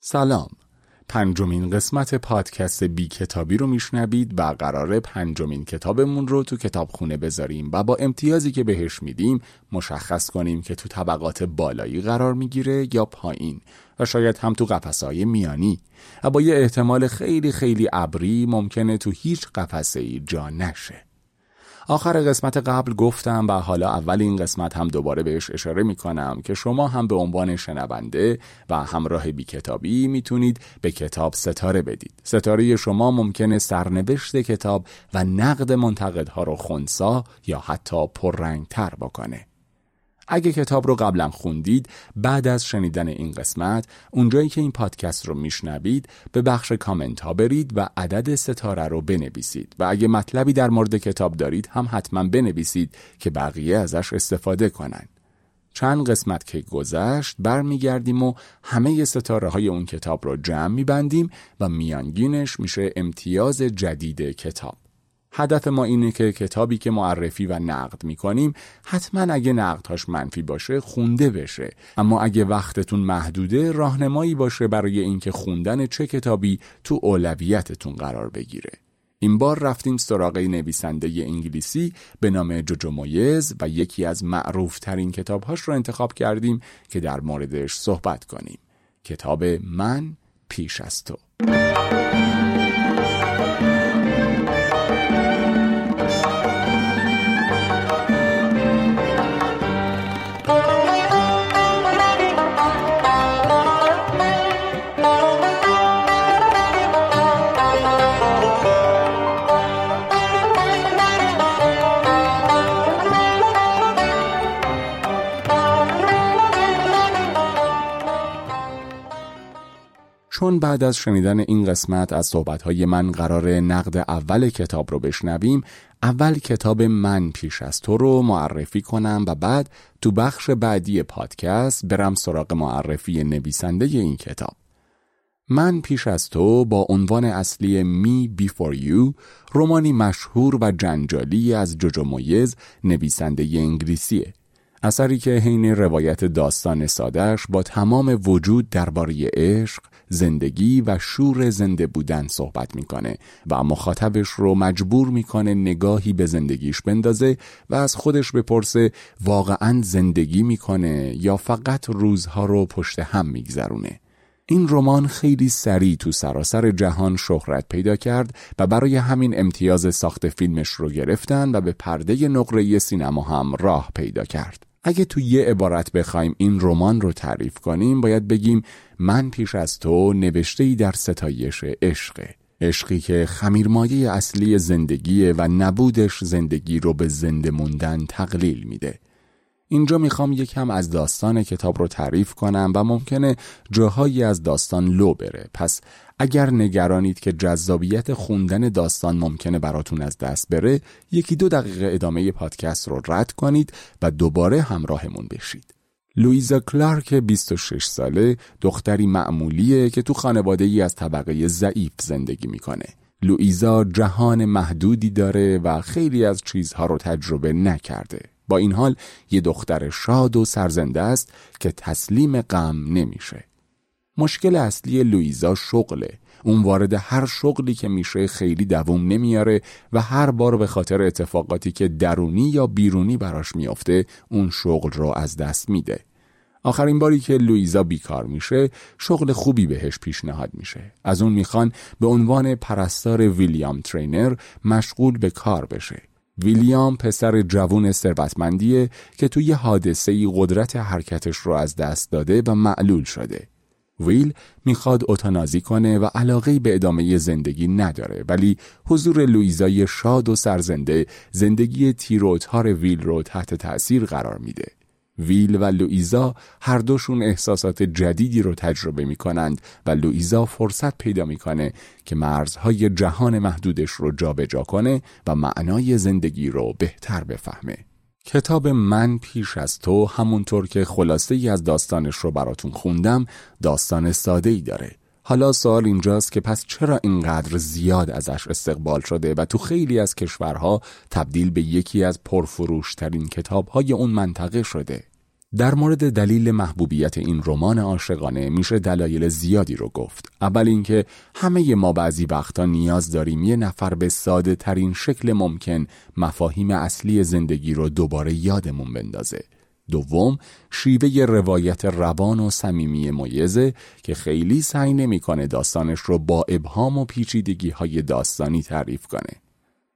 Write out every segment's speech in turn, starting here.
سلام. پنجمین قسمت پادکست بی کتابی رو میشنوید و قرار پنجمین کتابمون رو تو کتابخونه بذاریم و با امتیازی که بهش میدیم مشخص کنیم که تو طبقات بالایی قرار می‌گیره یا پایین و شاید هم تو قفسهای میانی. و با یه احتمال خیلی خیلی ابری ممکنه تو هیچ قفسه ای جا نشه. آخر قسمت قبل گفتم و حالا اول این قسمت هم دوباره بهش اشاره می کنم که شما هم به عنوان شنونده و همراه بی کتابی می‌تونید به کتاب ستاره بدید. ستاره شما ممکنه سرنوشت کتاب و نقد منتقدها رو خونسا یا حتی پررنگتر بکنه. اگه کتاب رو قبلا خوندید بعد از شنیدن این قسمت اونجایی که این پادکست رو میشنوید به بخش کامنت ها برید و عدد ستاره رو بنویسید. و اگه مطلبی در مورد کتاب دارید هم حتما بنویسید که بقیه ازش استفاده کنن. چند قسمت که گذشت برمیگردیم و همه ستاره های اون کتاب رو جمع میبندیم و میانگینش میشه امتیاز جدید کتاب. هدف ما اینه که کتابی که معرفی و نقد می‌کنیم حتما اگه نقدهاش منفی باشه خونده بشه. اما اگه وقتتون محدوده راهنمایی باشه برای اینکه خوندن چه کتابی تو اولویتتون قرار بگیره. این بار رفتیم سراغ نویسنده انگلیسی به نام جوجو مویز و یکی از معروف ترین کتابهاش رو انتخاب کردیم که در موردش صحبت کنیم. کتاب من پیش از تو. بعد از شنیدن این قسمت از صحبتهای من قرار نقد اول کتاب رو بشنویم. اول کتاب من پیش از تو رو معرفی کنم و بعد تو بخش بعدی پادکست برم سراغ معرفی نویسنده این کتاب. من پیش از تو با عنوان اصلی می بیفور یو رومانی مشهور و جنجالی از جوجو مویز نویسنده انگلیسیه. اثری که حین روایت داستان سادش با تمام وجود درباره عشق، زندگی و شور زنده بودن صحبت می‌کنه و مخاطبش رو مجبور می‌کنه نگاهی به زندگیش بندازه و از خودش بپرسه واقعا زندگی می‌کنه یا فقط روزها رو پشت هم میگذرونه این رمان خیلی سریع تو سراسر جهان شهرت پیدا کرد و برای همین امتیاز ساخت فیلمش رو گرفتن و به پرده نقره سینما هم راه پیدا کرد. اگه تو یه عبارت بخوایم این رمان رو تعریف کنیم باید بگیم من پیش از تو نوشته در ستایش عشقه عشقی که خمیرمایه اصلی زندگیه و نبودش زندگی رو به زنده موندن تقلیل میده. اینجا می‌خوام یکم از داستان کتاب رو تعریف کنم و ممکنه جاهایی از داستان لو بره. پس اگر نگرانید که جذابیت خوندن داستان ممکنه براتون از دست بره یکی دو دقیقه ادامه پادکست رو رد کنید و دوباره همراهمون بشید. لویزا کلارک 26 ساله دختری معمولیه که تو خانواده ای از طبقه ضعیف زندگی می‌کنه. لویزا جهان محدودی داره و خیلی از چیزها رو تجربه نکرده. با این حال یه دختر شاد و سرزنده است که تسلیم غم نمیشه. مشکل اصلی لویزا شغله. اون وارد هر شغلی که میشه خیلی دووم نمیاره و هر بار به خاطر اتفاقاتی که درونی یا بیرونی براش میافته اون شغل رو از دست میده. آخرین باری که لویزا بیکار میشه شغل خوبی بهش پیشنهاد میشه. از اون می‌خوان به عنوان پرستار ویلیام ترینر مشغول به کار بشه. ویلیام پسر جوون ثروتمندیه که توی حادثه قدرت حرکتش رو از دست داده و معلول شده. ویل می‌خواد اتانازی کنه و علاقه به ادامه زندگی نداره ولی حضور لویزای شاد و سرزنده زندگی تیروتار ویل رو تحت تأثیر قرار میده. ویل و لویزا هر دوشون احساسات جدیدی رو تجربه می کنند و لویزا فرصت پیدا می‌کنه که مرزهای جهان محدودش رو جابجا جا کنه و معنای زندگی رو بهتر بفهمه. کتاب من پیش از تو همونطور که خلاصه ای از داستانش رو براتون خوندم داستان ساده ای داره. حالا سوال اینجاست که پس چرا اینقدر زیاد ازش استقبال شده و تو خیلی از کشورها تبدیل به یکی از پرفروشترین کتابهای اون منطقه شده؟ در مورد دلیل محبوبیت این رمان عاشقانه میشه دلایل زیادی رو گفت. اول اینکه همه ما بعضی وقتا نیاز داریم یه نفر به ساده ترین شکل ممکن مفاهیم اصلی زندگی رو دوباره یادمون بندازه. دوم شیوه روایت روان و صمیمی میزه که خیلی سعی نمی‌کنه داستانش رو با ابهام و پیچیدگی های داستانی تعریف کنه.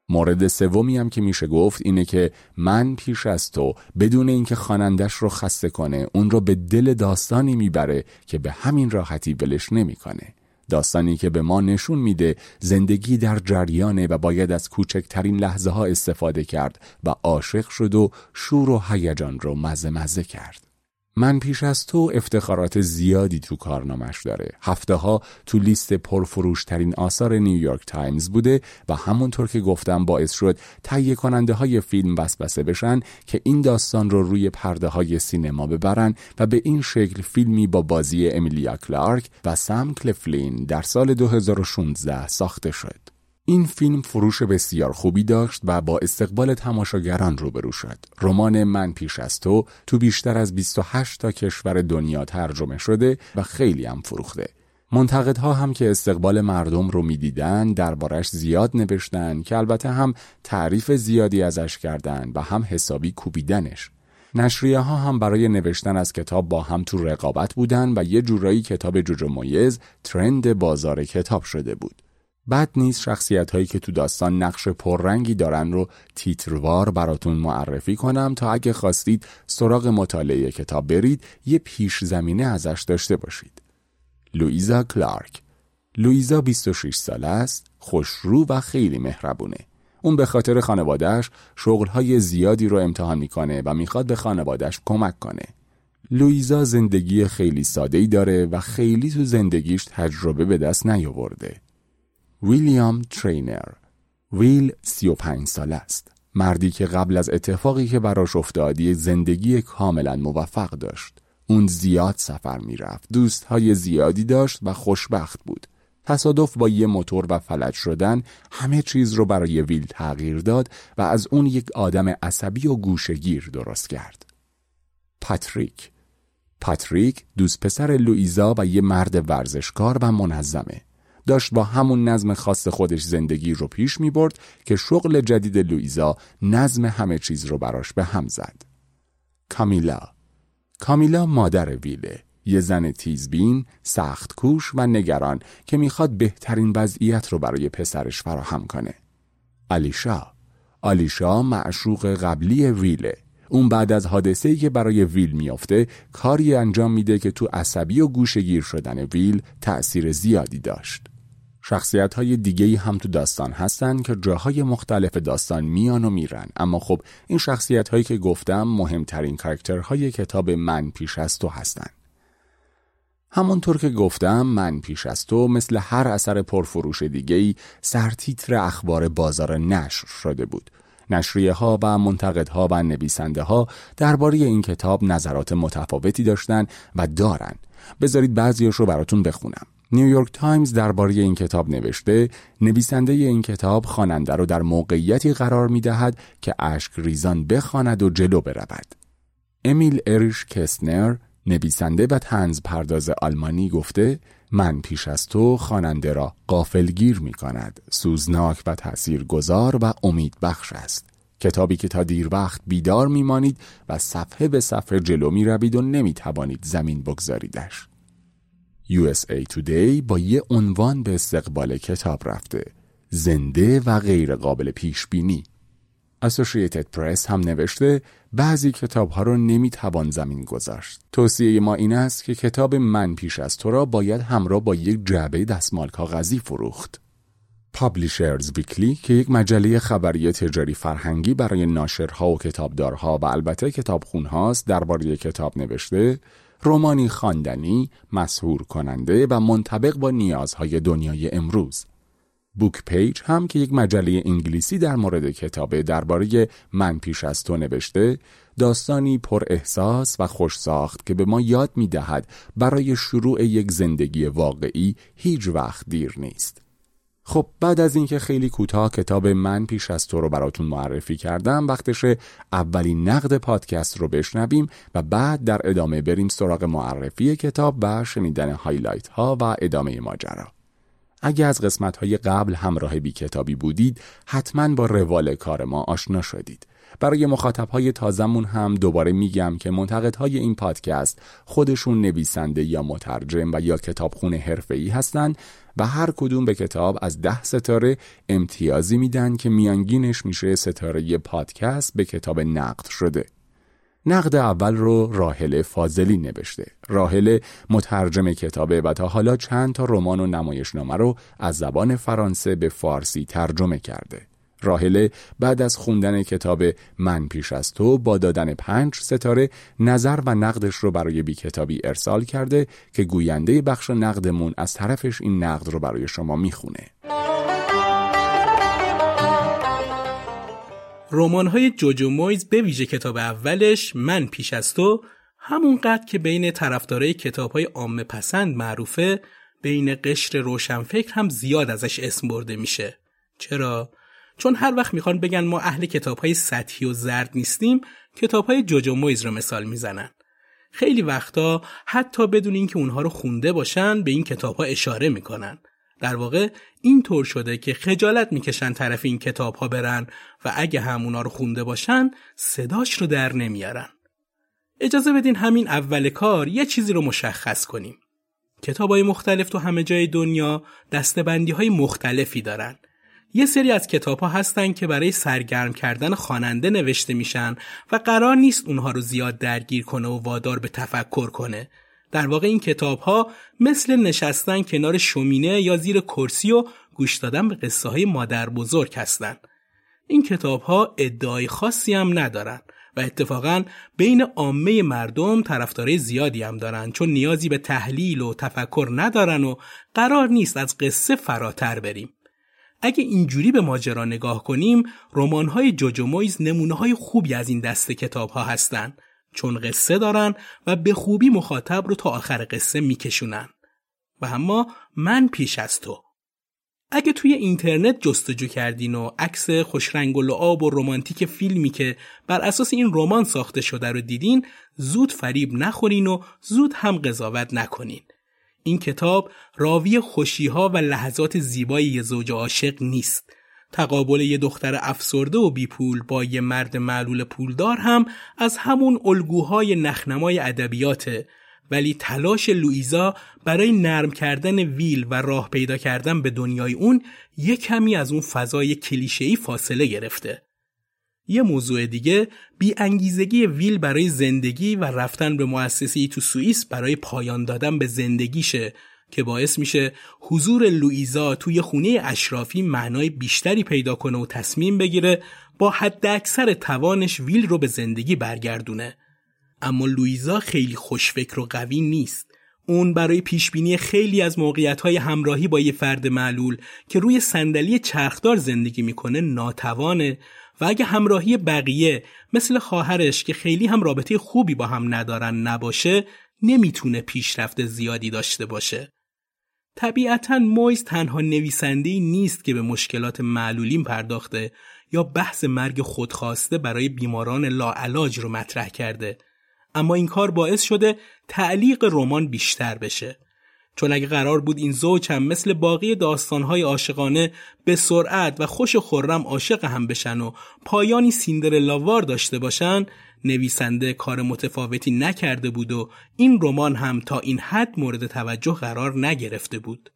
مورد سومی هم که میشه گفت اینه که من پیش از تو بدون اینکه خوانندش رو خسته کنه اون رو به دل داستانی می‌بره که به همین راحتی ولش نمی‌کنه. داستانی که به ما نشون میده زندگی در جریانه و باید از کوچکترین لحظه ها استفاده کرد و عاشق شد و شور و هیجان رو مزه مزه کرد. من پیش از تو افتخارات زیادی تو کارنامش داره. هفته ها تو لیست پرفروشترین آثار نیویورک تایمز بوده و همونطور که گفتم باعث شد تهیه کننده های فیلم وسوسه بشن که این داستان رو روی پرده های سینما ببرن و به این شکل فیلمی با بازی امیلیا کلارک و سام کلفلین در سال 2016 ساخته شد. این فیلم فروش بسیار خوبی داشت و با استقبال تماشاگران روبرو شد. رمان من پیش از تو تو بیشتر از 28 تا کشور دنیا ترجمه شده و خیلی هم فروخته. منتقدها هم که استقبال مردم رو می‌دیدن دربارش زیاد نوشتن که البته هم تعریف زیادی ازش کردن و هم حسابی کوبیدنش. نشریه ها هم برای نوشتن از کتاب با هم تو رقابت بودن و یه جورایی کتاب جوجو مویز ترند بازار کتاب شده بود. بد نیست شخصیت هایی که تو داستان نقش پررنگی دارن رو تیتروار براتون معرفی کنم تا اگه خواستید سراغ مطالعه کتاب برید یه پیش زمینه ازش داشته باشید. لویزا کلارک لویزا 26 ساله است، خوشرو و خیلی مهربونه. اون به خاطر خانوادهش شغلهای زیادی رو امتحان می‌کنه و می‌خواد به خانوادهش کمک کنه. لویزا زندگی خیلی ساده ای داره و خیلی تو زندگیش تجربه به دست نیاورده. ویلیام ترینر ویل 35 سال است. مردی که قبل از اتفاقی که براش افتادی زندگی کاملا موفق داشت. اون زیاد سفر می‌رفت. دوستهای زیادی داشت و خوشبخت بود. تصادف با یه موتور و فلج شدن همه چیز رو برای ویل تغییر داد و از اون یک آدم عصبی و گوشگیر درست کرد. پاتریک. پاتریک دوست پسر لویزا و یه مرد ورزشکار و منظمه. داشت با همون نظم خاص خودش زندگی رو پیش می برد که شغل جدید لویزا نظم همه چیز رو براش به هم زد. کامیلا کامیلا مادر ویله یه زن تیزبین، سخت کوش و نگران که می‌خواد بهترین وضعیت رو برای پسرش فراهم کنه. آلیشا آلیشا معشوق قبلی ویله اون بعد از حادثه‌ای که برای ویل میافته کاری انجام میده که تو عصبی و گوشگیر شدن ویل تأثیر زیادی داشت. شخصیت های دیگه هم تو داستان هستن که جاهای مختلف داستان میان و میرن. اما خب این شخصیت هایی که گفتم مهمترین کارکترهای کتاب من پیش از تو هستن. همونطور که گفتم من پیش از تو مثل هر اثر پرفروش دیگه ای سرتیتر اخبار بازار نشر شده بود. نشریه ها و منتقدها و نویسنده ها درباره این کتاب نظرات متفاوتی داشتن و دارن بذارید بعضیش رو براتون بخونم نیویورک تایمز درباره این کتاب نوشته نویسنده این کتاب خواننده را در موقعیتی قرار می دهد که اشک ریزان بخواند و جلو برود. امیل اریش کسنر نویسنده و تنز پرداز آلمانی گفته من پیش از تو خواننده را قافلگیر می کند. سوزناک و گذار و امید بخش است. کتابی که تا دیر وقت بیدار میمانید و صفحه به صفحه جلو می روید و نمی توانید زمین بگذاریدش. USA Today با یه عنوان به استقبال کتاب رفته. زنده و غیر قابل پیش بینی Associated Press هم نوشته بعضی کتاب ها رو نمی‌توان زمین گذاشت. توصیه ما این است که کتاب من پیش از تو را باید همراه با یک جعبه دستمال کاغذی فروخت. پابلیشرز ویکلی که یک مجله خبری تجاری فرهنگی برای ناشرها و کتابدارها و البته کتابخونهاست درباره کتاب نوشته رومانی خواندنی، مسهور کننده و منطبق با نیازهای دنیای امروز. بوک پیج هم که یک مجله انگلیسی در مورد کتابه درباره من پیش از تو نوشته داستانی پر احساس و خوش ساخت که به ما یاد می دهد برای شروع یک زندگی واقعی هیچ وقت دیر نیست. خب بعد از اینکه خیلی کوتاه کتاب من پیش از تو رو براتون معرفی کردم وقتشه اولین نقد پادکست رو بشنویم و بعد در ادامه بریم سراغ معرفی کتاب و شنیدن highlight ها و ادامه ماجرا اگه از قسمت های قبل همراه بی کتابی بودید حتما با روال کار ما آشنا شدید برای مخاطب های تازمون هم دوباره میگم که منتقدهای این پادکست خودشون نویسنده یا مترجم و یا کتابخونه حرفه‌ای هستند و هر کدوم به کتاب از ده ستاره امتیازی میدن که میانگینش میشه ستاره پادکست به کتاب نقد شده. نقد اول رو راهله فاضلی نوشته. راهله مترجم کتابه و تا حالا چند تا رمان و نمایشنامه رو از زبان فرانسه به فارسی ترجمه کرده. راهله بعد از خوندن کتاب من پیش از تو با دادن پنج ستاره نظر و نقدش رو برای بی کتابی ارسال کرده که گوینده بخش نقدمون از طرفش این نقد رو برای شما می‌خونه. رمان های جوجو مویز به ویژه کتاب اولش من پیش از تو همونقدر که بین طرفدارای کتاب های عامه پسند معروفه بین قشر روشنفکر هم زیاد ازش اسم برده میشه. چرا؟ چون هر وقت می‌خوان بگن ما اهل کتاب های سطحی و زرد نیستیم کتاب های جوجو مویز رو مثال می‌زنن خیلی وقتا حتی بدون اینکه اونها رو خونده باشن به این کتاب ها اشاره می‌کنن در واقع این طور شده که خجالت می‌کشن طرف این کتاب ها برن و اگه هم اونا رو خونده باشن صداش رو در نمیارن. اجازه بدین همین اول کار یه چیزی رو مشخص کنیم. کتاب های مختلف تو همه جای دنیا دستبندی های مختلفی دارن. یه سری از کتاب ها هستن که برای سرگرم کردن خواننده نوشته میشن و قرار نیست اونها رو زیاد درگیر کنه و وادار به تفکر کنه. در واقع این کتاب ها مثل نشستن کنار شومینه یا زیر کرسی و گوش دادن به قصه های مادر بزرگ هستن. این کتاب ها ادعای خاصی هم ندارن و اتفاقا بین عامه مردم طرفدارای زیادی هم دارن چون نیازی به تحلیل و تفکر ندارن و قرار نیست از قصه فراتر بریم. اگه اینجوری به ماجرا نگاه کنیم رمان‌های جوجو مویز نمونه های خوبی از این دسته کتاب ها هستن چون قصه دارن و به خوبی مخاطب رو تا آخر قصه میکشونن. و اما من پیش از تو. اگه توی اینترنت جستجو کردین و عکس خوشرنگ و لعاب و رمانتیک فیلمی که بر اساس این رمان ساخته شده رو دیدین زود فریب نخورین و زود هم قضاوت نکنین. این کتاب راوی خوشیها و لحظات زیبای یه زوج عاشق نیست. تقابل یه دختر افسرده و بیپول با یه مرد معلول پولدار هم از همون الگوهای نخنمای ادبیاته ولی تلاش لویزا برای نرم کردن ویل و راه پیدا کردن به دنیای اون یه کمی از اون فضای کلیشه‌ای فاصله گرفته. یه موضوع دیگه بی انگیزگی ویل برای زندگی و رفتن به مؤسسه‌ای تو سوئیس برای پایان دادن به زندگیشه که باعث میشه حضور لوئیزا توی خونه اشرافی معنای بیشتری پیدا کنه و تصمیم بگیره با حد اکثر توانش ویل رو به زندگی برگردونه. اما لوئیزا خیلی خوشفکر و قوی نیست. اون برای پیشبینی خیلی از موقعیت‌های همراهی با یه فرد معلول که روی صندلی چرخدار زندگی می‌کنه ناتوانه و اگه همراهی بقیه مثل خواهرش که خیلی هم رابطه خوبی با هم ندارن نباشه نمی‌تونه پیشرفت زیادی داشته باشه. طبیعتا مویز تنها نویسنده‌ای نیست که به مشکلات معلولین پرداخته یا بحث مرگ خودخواسته برای بیماران لاعلاج رو مطرح کرده. اما این کار باعث شده تعلیق رمان بیشتر بشه. چون اگه قرار بود این زوج هم مثل باقی داستانهای عاشقانه به سرعت و خوش خورم عاشق هم بشن و پایانی سیندرلاوار داشته باشن نویسنده کار متفاوتی نکرده بود و این رمان هم تا این حد مورد توجه قرار نگرفته بود.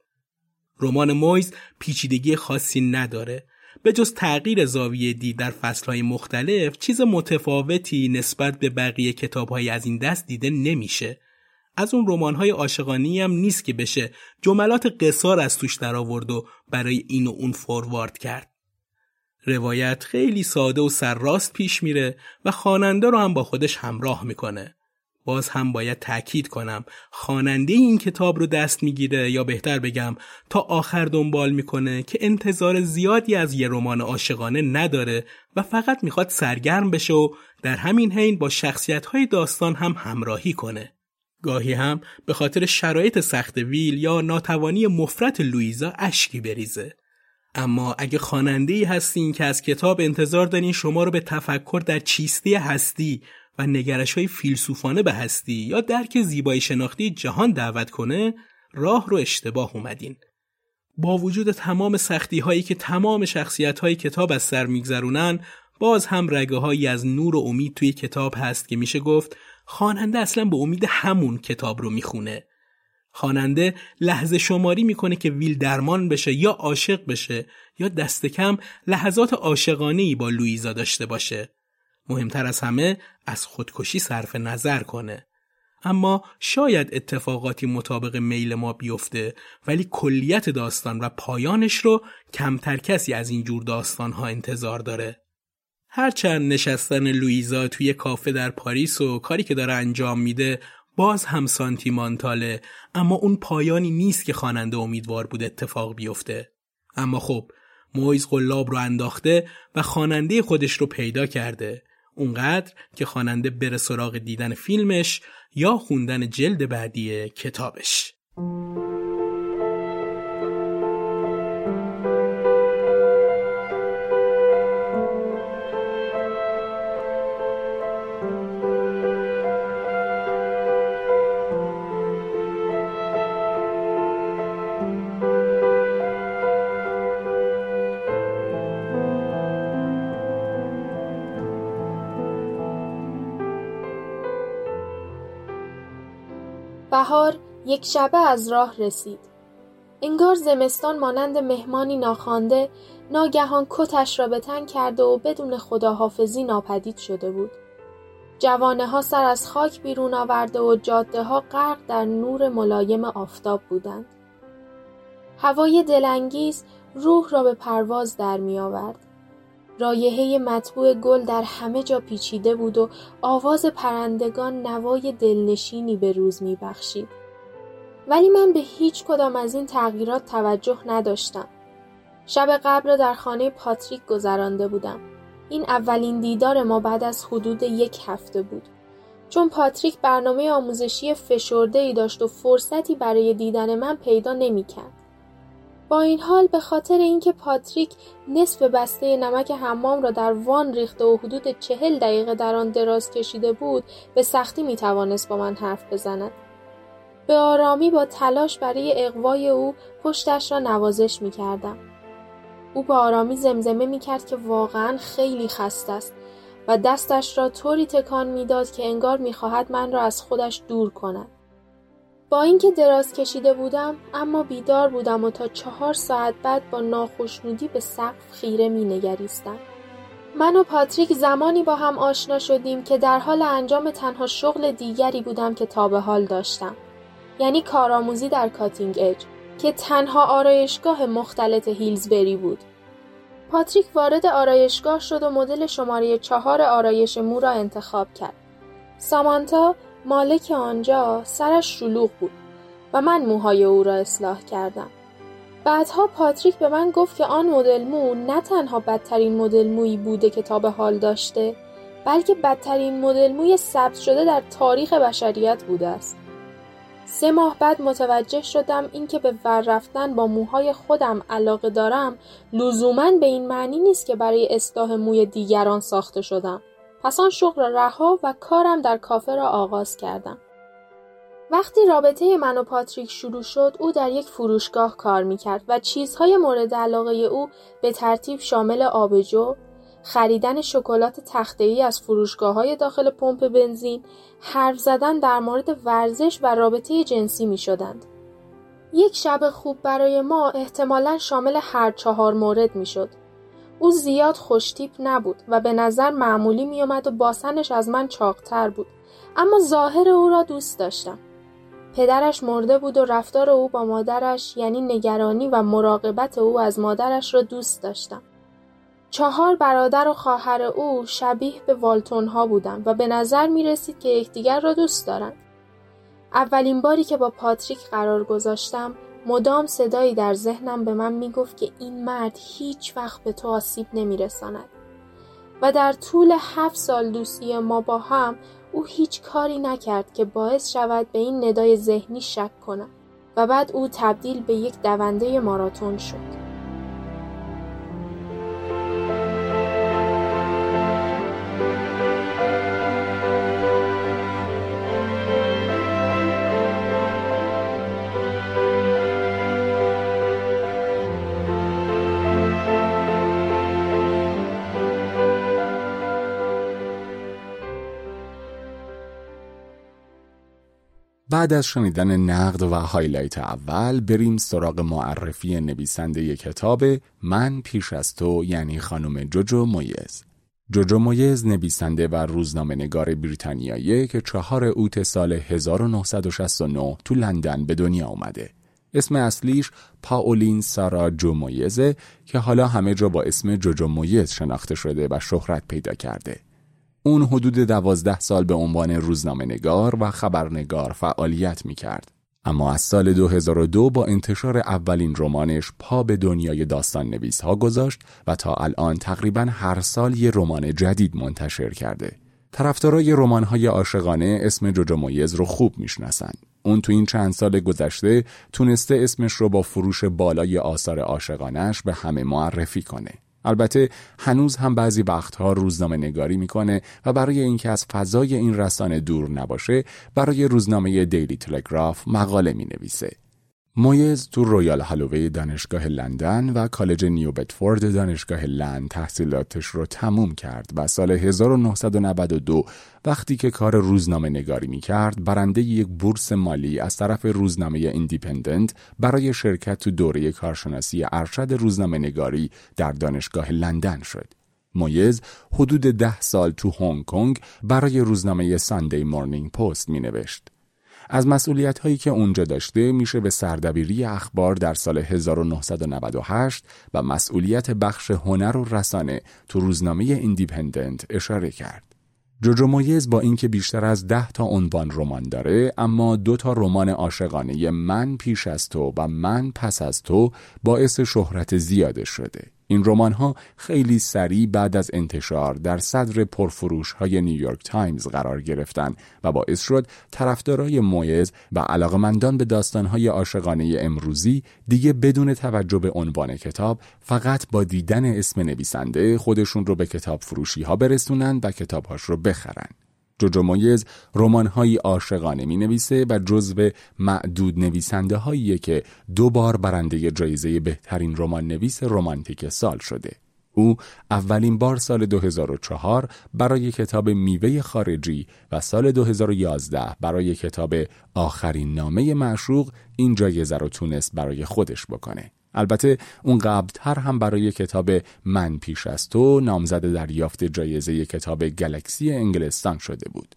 رمان مویز پیچیدگی خاصی نداره. به جز تغییر زاویه دید در فصلهای مختلف چیز متفاوتی نسبت به بقیه کتابهایی از این دست دیده نمیشه. از اون رمان‌های عاشقانی هم نیست که بشه جملات قصار از توش در آورد و برای این و اون فوروارد کرد. روایت خیلی ساده و سرراست پیش میره و خواننده رو هم با خودش همراه می‌کنه. باز هم باید تاکید کنم خواننده این کتاب رو دست می‌گیره یا بهتر بگم تا آخر دنبال می‌کنه که انتظار زیادی از یه رمان عاشقانه نداره و فقط می‌خواد سرگرم بشه و در همین حین با شخصیت های داستان هم همراهی کنه. گاهی هم به خاطر شرایط سخت ویل یا ناتوانی مفرت لویزا اشکی بریزه. اما اگه خواننده هستین که از کتاب انتظار دارین شما رو به تفکر در چیستی هستی و نگرش های فیلسوفانه به هستی یا درک زیبایی شناختی جهان دعوت کنه راه رو اشتباه اومدین. با وجود تمام سختی هایی که تمام شخصیت های کتاب از سر میگذرونن باز هم رگه از نور و امید توی کتاب هست که میشه گفت خواننده اصلا به امید همون کتاب رو می‌خونه. خواننده لحظه شماری می‌کنه که ویل درمان بشه یا عاشق بشه یا دست کم لحظات عاشقانه با لویزا داشته باشه. مهمتر از همه از خودکشی صرف نظر کنه. اما شاید اتفاقاتی مطابق میل ما بیفته ولی کلیت داستان و پایانش رو کمتر کسی از این جور داستان ها انتظار داره. هرچند نشستن لویزا توی کافه در پاریس و کاری که داره انجام میده باز هم سانتیمانتاله اما اون پایانی نیست که خواننده امیدوار بود اتفاق بیفته. اما خب مویز قلاب رو انداخته و خواننده خودش رو پیدا کرده اونقدر که خواننده بره سراغ دیدن فیلمش یا خوندن جلد بعدی کتابش یک شبه از راه رسید. انگار زمستان مانند مهمانی ناخوانده ناگهان کتش را به تن کرده و بدون خداحافظی ناپدید شده بود. جوانه ها سر از خاک بیرون آورده و جاده ها غرق در نور ملایم آفتاب بودند. هوای دلانگیز روح را به پرواز در می آورد. رایحه مطبوع گل در همه جا پیچیده بود و آواز پرندگان نوای دلنشینی به روز می بخشید. ولی من به هیچ کدام از این تغییرات توجه نداشتم. شب قبل را در خانه پاتریک گذرانده بودم. این اولین دیدار ما بعد از حدود یک هفته بود. چون پاتریک برنامه آموزشی فشرده ای داشت و فرصتی برای دیدن من پیدا نمی کرد. با این حال به خاطر اینکه پاتریک نصف بسته نمک حمام را در وان ریخته و حدود چهل دقیقه در آن دراز کشیده بود به سختی می توانست با من حرف بزند. به آرامی با تلاش برای اقوای او پشتش را نوازش می کردم. او با آرامی زمزمه می کرد که واقعا خیلی خسته است و دستش را طوری تکان می‌داد که انگار می‌خواهد من را از خودش دور کند. با اینکه دراز کشیده بودم اما بیدار بودم و تا چهار ساعت بعد با ناخشنودی به سقف خیره می نگریستم. من و پاتریک زمانی با هم آشنا شدیم که در حال انجام تنها شغل دیگری بودم که تا به حال داشتم. یعنی کارآموزی در کاتینگ اج که تنها آرایشگاه مختلط هیلزبری بود. پاتریک وارد آرایشگاه شد و مدل شماره چهار آرایش مو را انتخاب کرد. سامانتا مالک آنجا سرش شلوغ بود و من موهای او را اصلاح کردم. بعدها پاتریک به من گفت که آن مدل مو نه تنها بدترین مدل مویی بوده که تا به حال داشته بلکه بدترین مدل موی ثبت شده در تاریخ بشریت بوده است. سه ماه بعد متوجه شدم اینکه به ور رفتن با موهای خودم علاقه دارم لزوما به این معنی نیست که برای اصلاح موی دیگران ساخته شدم. پس آن شغل رها و کارم در کافه را آغاز کردم. وقتی رابطه من و پاتریک شروع شد او در یک فروشگاه کار می‌کرد و چیزهای مورد علاقه او به ترتیب شامل آبجو، خریدن شکلات تخته ای از فروشگاه های داخل پمپ بنزین، حرف زدن در مورد ورزش و رابطه جنسی می شدند. یک شب خوب برای ما احتمالا شامل هر چهار مورد می شد. او زیاد خوشتیپ نبود و به نظر معمولی میآمد و باسنش از من چاقتر بود اما ظاهر او را دوست داشتم پدرش مرده بود و رفتار او با مادرش یعنی نگرانی و مراقبت او از مادرش را دوست داشتم چهار برادر و خواهر او شبیه به والتون ها بودند و به نظر می رسید که یکدیگر را دوست دارند. اولین باری که با پاتریک قرار گذاشتم مدام صدایی در ذهنم به من می‌گفت که این مرد هیچ وقت به تو آسیب نمیرساند و در طول هفت سال دوستی ما با هم او هیچ کاری نکرد که باعث شود به این ندای ذهنی شک کنم و بعد او تبدیل به یک دونده ماراتون شد. بعد از شنیدن نقد و highlight اول بریم سراغ معرفی نویسنده کتاب من پیش از تو یعنی خانم جوجو مویز جوجو مویز نویسنده و روزنامه نگار بریتانیایی که چهار اوت سال 1969 تو لندن به دنیا اومده. اسم اصلیش پاولین سارا جو مویزه که حالا همه جا با اسم جوجو مویز شناخته شده و شهرت پیدا کرده. اون حدود دوازده سال به عنوان روزنامه نگار و خبرنگار فعالیت می کرد. اما از سال 2002 با انتشار اولین رمانش پا به دنیای داستان نویس ها گذاشت و تا الان تقریبا هر سال یه رمان جدید منتشر کرده. طرفدارای رمان‌های عاشقانه اسم جوجو مویز رو خوب می‌شناسن. اون تو این چند سال گذشته تونسته اسمش رو با فروش بالای آثار عاشقانش به همه معرفی کنه. البته هنوز هم بعضی وقتها روزنامه نگاری می‌کنه و برای اینکه از فضای این رسانه دور نباشه برای روزنامه دیلی تلگراف مقاله می نویسه. مویز تو رویال هالووی دانشگاه لندن و کالج نیو بدفورد دانشگاه لند تحصیلاتش رو تموم کرد و سال 1992 وقتی که کار روزنامه نگاری می کرد برنده یک بورس مالی از طرف روزنامه ایندیپندنت برای شرکت تو دوره کارشناسی ارشد روزنامه نگاری در دانشگاه لندن شد. مویز حدود ده سال تو هنگ کنگ برای روزنامه ساندی مورنینگ پست می نوشت. از مسئولیت هایی که اونجا داشته میشه به سردبیری اخبار در سال 1998 و مسئولیت بخش هنر و رسانه تو روزنامه ایندیپندنت اشاره کرد. جوجو مویز با اینکه بیشتر از ده تا عنوان رمان داره اما دو تا رمان عاشقانه من پیش از تو و من پس از تو باعث شهرت زیادش شده. این رمان ها خیلی سریع بعد از انتشار در صدر پرفروش های نیویورک تایمز قرار گرفتن و باعث شد طرفدارای مویز و علاقمندان به داستان های عاشقانه امروزی دیگه بدون توجه به عنوان کتاب فقط با دیدن اسم نویسنده خودشون رو به کتاب فروشی ها برسونن و کتابهاش رو بخرن. جوجو مویز رمان‌هایی عاشقانه می نویسه و جزو معدود نویسنده هایی که دو بار برنده جایزه بهترین رمان نویس رمانتیک سال شده. او اولین بار سال 2004 برای کتاب میوه خارجی و سال 2011 برای کتاب آخرین نامه معشوق این جایزه رو تونست برای خودش بکنه. البته اون قبلتر هم برای کتاب من پیش از تو نامزد دریافت جایزه کتاب گلکسی انگلستان شده بود.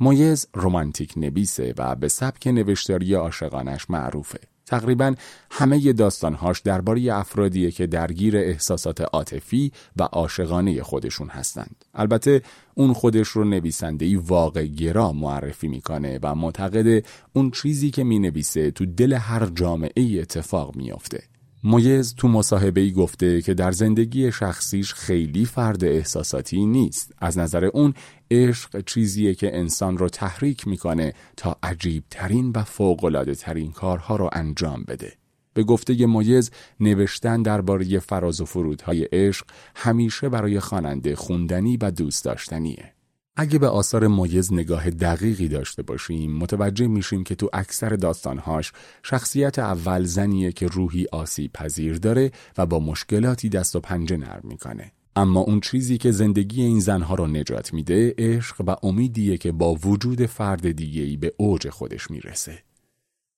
مویز رومانتیک نویسه و به سبک نوشتاری عاشقانش معروفه. تقریبا همه داستانهاش درباره افرادیه که درگیر احساسات عاطفی و عاشقانه خودشون هستند. البته اون خودش رو نویسندهی واقع گرا معرفی می‌کنه و معتقد اون چیزی که می‌نویسه تو دل هر جامعه اتفاق میافته. مویز تو مصاحبه ای گفته که در زندگی شخصیش خیلی فرد احساساتی نیست. از نظر اون عشق چیزیه که انسان رو تحریک می‌کنه تا عجیب ترین و فوقلاده ترین کارها رو انجام بده. به گفته مویز نوشتن درباره فراز و فرودهای عشق همیشه برای خواننده خوندنی و دوست داشتنیه. اگه به آثار مویز نگاه دقیقی داشته باشیم متوجه میشیم که تو اکثر داستانهاش شخصیت اول زنیه که روحی آسیب پذیر داره و با مشکلاتی دست و پنجه نرم می‌کنه. اما اون چیزی که زندگی این زنها رو نجات میده عشق و امیدیه که با وجود فرد دیگه‌ای به اوج خودش می‌رسه.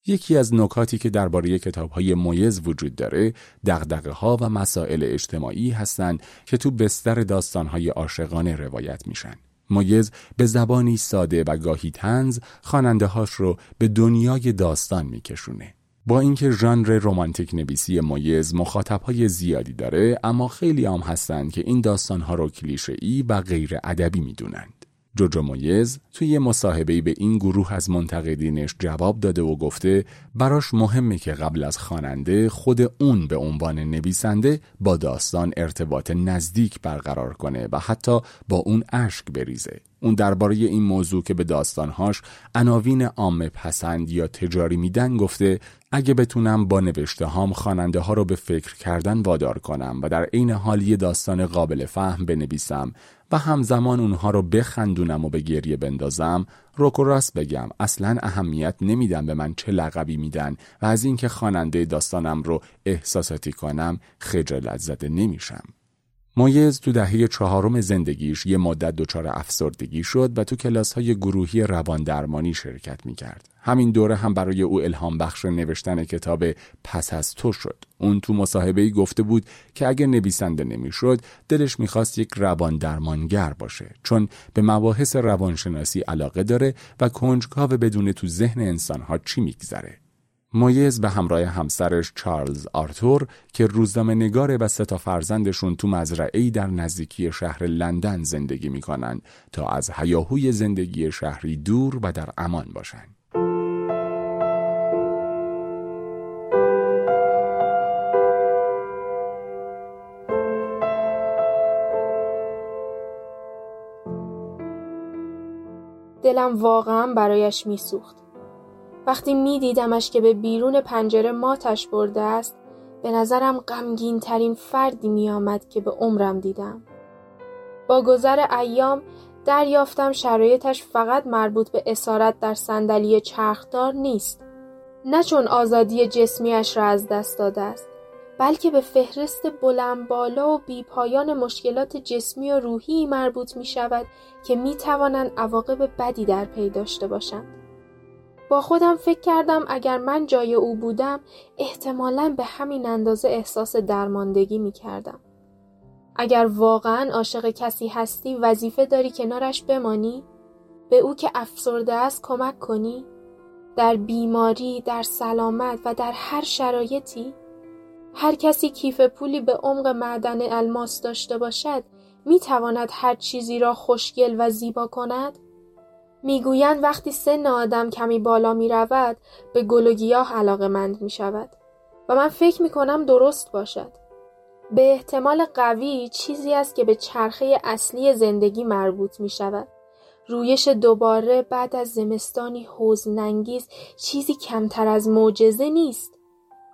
یکی از نکاتی که درباره کتاب‌های مویز وجود داره دغدغه ها و مسائل اجتماعی هستند که تو بستر داستانهای عاشقانه روایت میشن. مویز به زبانی ساده و گاهی تنز خواننده هاش رو به دنیای داستان میکشونه. با اینکه ژانر رمانتیک نویسی مویز های زیادی داره اما خیلی هم هستند که این داستانها رو کلیشه ای و غیر ادبی می‌دونند. جوجو مویز توی مصاحبه به این گروه از منتقدینش جواب داده و گفته براش مهمه که قبل از خواننده خود اون به عنوان نویسنده با داستان ارتباط نزدیک برقرار کنه و حتی با اون اشک بریزه. اون درباره این موضوع که به داستانهاش عناوین عامه پسند یا تجاری میدن گفته اگه بتونم با نوشته هام خواننده ها رو به فکر کردن وادار کنم و در عین حال یه داستان قابل فهم بنویسم و همزمان اونها رو بخندونم و به گریه بندازم روک و راست بگم اصلا اهمیت نمیدم به من چه لقبی میدن و از اینکه خواننده داستانم رو احساساتی کنم خجالت زده نمیشم. مایز تو دهه چهارم زندگیش یه مدت دچار افسردگی شد و تو کلاس های گروهی روان درمانی شرکت می کرد. همین دوره هم برای او الهام بخش نوشتن کتاب پس از تو شد. اون تو مصاحبه گفته بود که اگر نویسنده نمی‌شد دلش می‌خواست یک روان درمانگر باشه چون به مباحث روانشناسی علاقه داره و کنجکاو بدون تو ذهن انسانها چی میگذره. مایز به همراه همسرش چارلز آرتور که روزنامه نگاره و سه تا فرزندشون تو مزرعه‌ای در نزدیکی شهر لندن زندگی می‌کنند تا از هیاهوی زندگی شهری دور و در امان باشند. دلم واقعا برایش میسوخت. وقتی می دیدمش که به بیرون پنجره ماتش برده است به نظرم غمگین ترین فردی می آمد که به عمرم دیدم. با گذر ایام دریافتم شرایطش فقط مربوط به اسارت در صندلی چرخدار نیست. نه چون آزادی جسمیش را از دست داده است بلکه به فهرست بلند بالا و بیپایان مشکلات جسمی و روحی مربوط می شود که می توانند عواقب بدی در پی داشته باشند. با خودم فکر کردم اگر من جای او بودم احتمالا به همین اندازه احساس درماندگی می کردم. اگر واقعا عاشق کسی هستی وظیفه داری کنارش بمانی؟ به او که افسرده است کمک کنی؟ در بیماری، در سلامت و در هر شرایطی؟ هر کسی کیف پولی به عمق معدن الماس داشته باشد می تواند هر چیزی را خوشگل و زیبا کند؟ می‌گویند وقتی سن آدم کمی بالا می رود به گل و گیاه علاقه مند می شود و من فکر می کنم درست باشد. به احتمال قوی چیزی است که به چرخه اصلی زندگی مربوط می شود. رویش دوباره بعد از زمستانی حزنانگیز چیزی کمتر از معجزه نیست.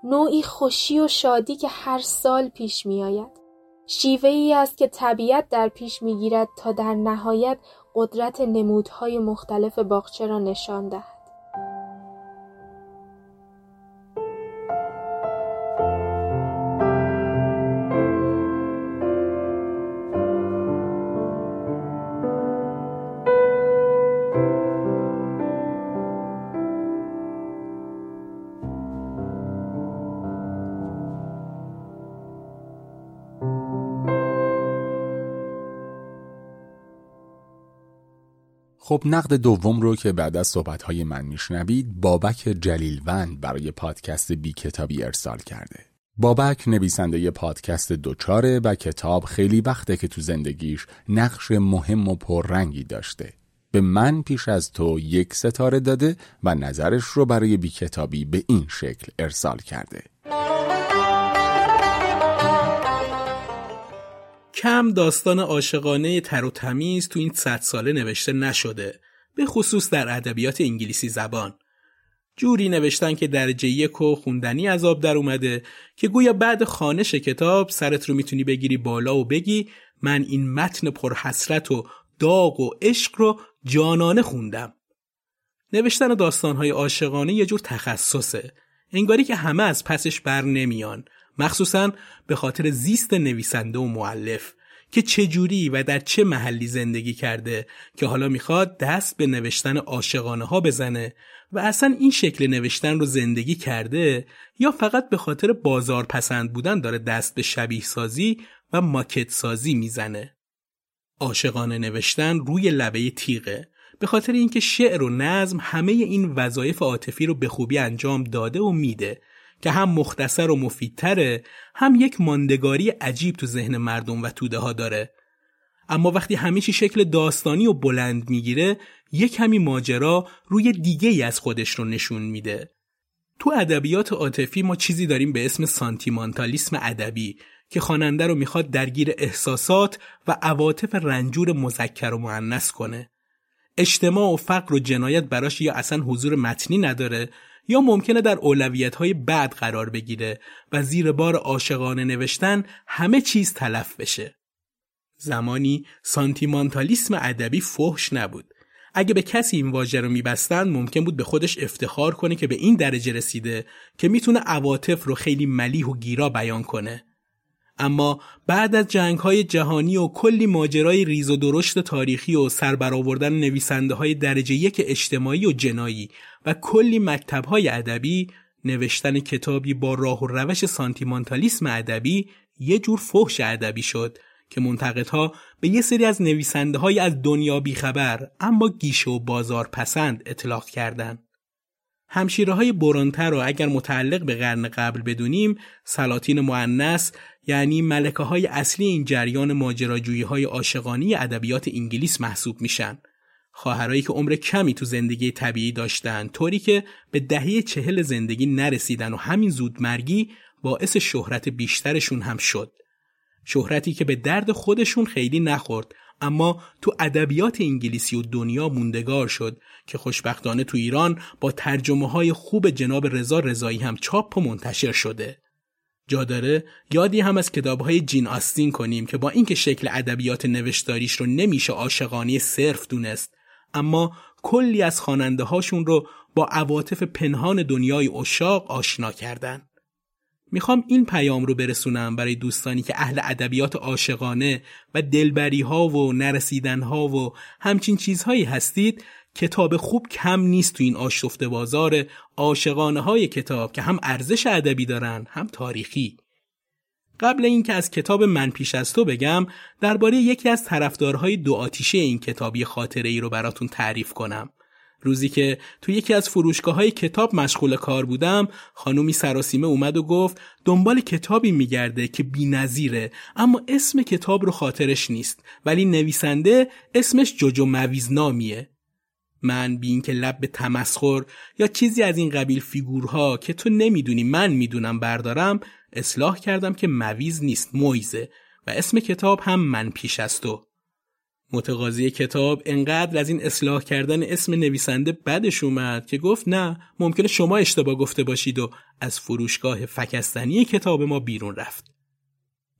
نوعی خوشی و شادی که هر سال پیش می آید. شیوه ای است که طبیعت در پیش می گیرد تا در نهایت قدرت نمودهای مختلف باغچه را نشان دهد. خب نقد دوم رو که بعد از صحبتهای من میشنوید بابک جلیلوند برای پادکست بی کتابی ارسال کرده. بابک نویسنده پادکست دوچاره و کتاب خیلی وقته که تو زندگیش نقش مهم و پررنگی داشته. به من پیش از تو یک ستاره داده و نظرش رو برای بی کتابی به این شکل ارسال کرده. کم داستان عاشقانه تر و تمیز تو این صد ساله نوشته نشده به خصوص در ادبیات انگلیسی زبان. جوری نوشتن که درجه یک و خوندنی عذاب در اومده که گویا بعد خانش کتاب سرت رو می‌تونی بگیری بالا و بگی من این متن پرحسرت و داغ و عشق رو جانانه خوندم. نوشتن داستانهای عاشقانه یه جور تخصصه انگاری که همه از پسش بر نمیان. مخصوصا به خاطر زیست نویسنده و معلف که چه جوری و در چه محلی زندگی کرده که حالا می‌خواد دست به نوشتن عاشقانه ها بزنه و اصلا این شکل نوشتن رو زندگی کرده یا فقط به خاطر بازار پسند بودن داره دست به شبیه سازی و ماکت سازی می‌زنه. عاشقانه نوشتن روی لبه تیغه به خاطر اینکه شعر و نظم همه این وظایف عاطفی رو به خوبی انجام داده و میده که هم مختصر و مفیدتره هم یک ماندگاری عجیب تو ذهن مردم و توده ها داره. اما وقتی همیشه شکل داستانی و بلند می‌گیره یک کمی ماجرا روی دیگه ای از خودش رو نشون میده. تو ادبیات عاطفی ما چیزی داریم به اسم سانتیمانتالیسم ادبی که خواننده رو می‌خواد درگیر احساسات و عواطف رنجور مذکر و معنس کنه. اجتماع و فقر و جنایت براش یا اصلا حضور متنی نداره یا ممکنه در اولویت های بعد قرار بگیره و زیر بار عاشقانه نوشتن همه چیز تلف بشه. زمانی سانتیمانتالیسم ادبی فحش نبود. اگه به کسی این واژه رو میبستن ممکن بود به خودش افتخار کنه که به این درجه رسیده که می‌تونه عواطف رو خیلی ملیح و گیرا بیان کنه. اما بعد از جنگ های جهانی و کلی ماجرای ریز و درشت تاریخی و سربرآوردن نویسنده های درجه یک اجتماعی و جنایی و کلی مکتب های ادبی نوشتن کتابی با راه و روش سانتیمانتالیسم ادبی یه جور فحش ادبی شد که منتقدها به یه سری از نویسنده های از دنیا بیخبر اما گیشه و بازار پسند اطلاق کردند. همشیره های برانتر رو اگر متعلق به قرن قبل بدونیم سلاطین معنس یعنی ملکه های اصلی این جریان ماجراجویی های عاشقانه ادبیات انگلیس محسوب میشن خواهرایی که عمر کمی تو زندگی طبیعی داشتن طوری که به دهه چهل زندگی نرسیدن و همین زود مرگی باعث شهرت بیشترشون هم شد شهرتی که به درد خودشون خیلی نخورد اما تو ادبیات انگلیسی و دنیا موندگار شد که خوشبختانه تو ایران با ترجمه های خوب جناب رضا رضایی هم چاپ و منتشر شده. جا داره یادی هم از کتاب های جین آستین کنیم که با اینکه شکل ادبیات نوشتاریش رو نمیشه عاشقانه صرف دونست اما کلی از خواننده هاشون رو با عواطف پنهان دنیای اشاق آشنا کردن. می‌خوام این پیام رو برسونم برای دوستانی که اهل ادبیات عاشقانه و دلبری ها و نرسیدن ها و همچین چیزهایی هستید کتاب خوب کم نیست تو این آشفته بازار عاشقانه های کتاب که هم ارزش ادبی دارن هم تاریخی قبل اینکه از کتاب من پیش از تو بگم درباره یکی از طرفدارهای دو آتیشه این کتابی خاطره ای رو براتون تعریف کنم. روزی که تو یکی از فروشگاه های کتاب مشغول کار بودم خانومی سراسیمه اومد و گفت دنبال کتابی میگرده که نظیره اما اسم کتاب رو خاطرش نیست ولی نویسنده اسمش جوجو مویزنامیه من بی اینکه لب به تمسخر یا چیزی از این قبیل فیگورها که تو نمی‌دونی من می‌دونم بردارم اصلاح کردم که مویز نیست مویزه و اسم کتاب هم من پیش از تو متقاضی کتاب انقدر از این اصلاح کردن اسم نویسنده بدش اومد که گفت نه ممکنه شما اشتباه گفته باشید و از فروشگاه فکستنی کتاب ما بیرون رفت.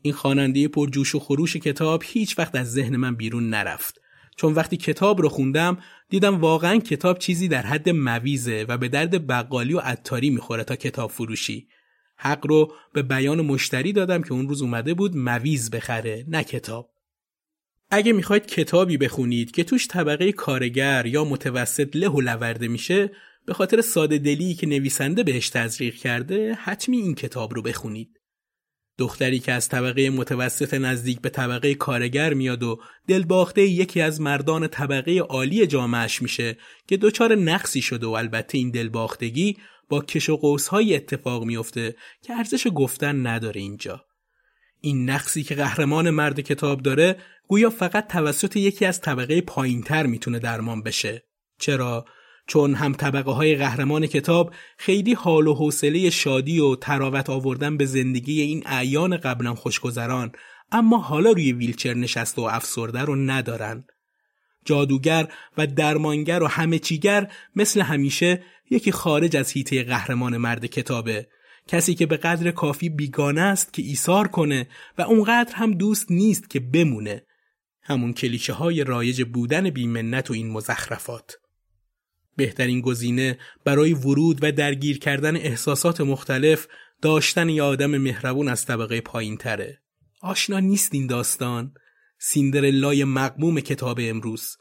این خواننده پر جوش و خروش کتاب هیچ وقت از ذهن من بیرون نرفت. چون وقتی کتاب رو خوندم دیدم واقعا کتاب چیزی در حد مویزه و به درد بقالی و عطاری می‌خوره تا کتاب فروشی. حق رو به بیان مشتری دادم که اون روز اومده بود مویز بخره نه کتاب. اگه می‌خواید کتابی بخونید که توش طبقه کارگر یا متوسط له و لورده میشه به خاطر ساده دلی که نویسنده بهش تزریق کرده حتمی این کتاب رو بخونید. دختری که از طبقه متوسط نزدیک به طبقه کارگر میاد و دلباخته یکی از مردان طبقه عالی جامعش میشه که دچار نقصی شده و البته این دلباختگی با کش و قوسهای اتفاق میفته که ارزش گفتن نداره اینجا. این نقصی که قهرمان مرد کتاب داره گویا فقط توسط یکی از طبقه پایینتر می‌تونه درمان بشه. چرا؟ چون هم طبقه های قهرمان کتاب خیلی حال و حوصله شادی و تراوت آوردن به زندگی این اعیان قبلا خوشگذران اما حالا روی ویلچر نشسته و افسرده رو ندارن. جادوگر و درمانگر و همه چیگر مثل همیشه یکی خارج از هیته قهرمان مرد کتابه. کسی که به قدر کافی بیگانه است که ایثار کنه و اونقدر هم دوست نیست که بمونه. همون کلیشه های رایج بودن بیمنت و این مزخرفات. بهترین گزینه برای ورود و درگیر کردن احساسات مختلف داشتن یه آدم مهربون از طبقه پایین تره. آشنا نیست این داستان سیندرلای مغموم کتاب امروز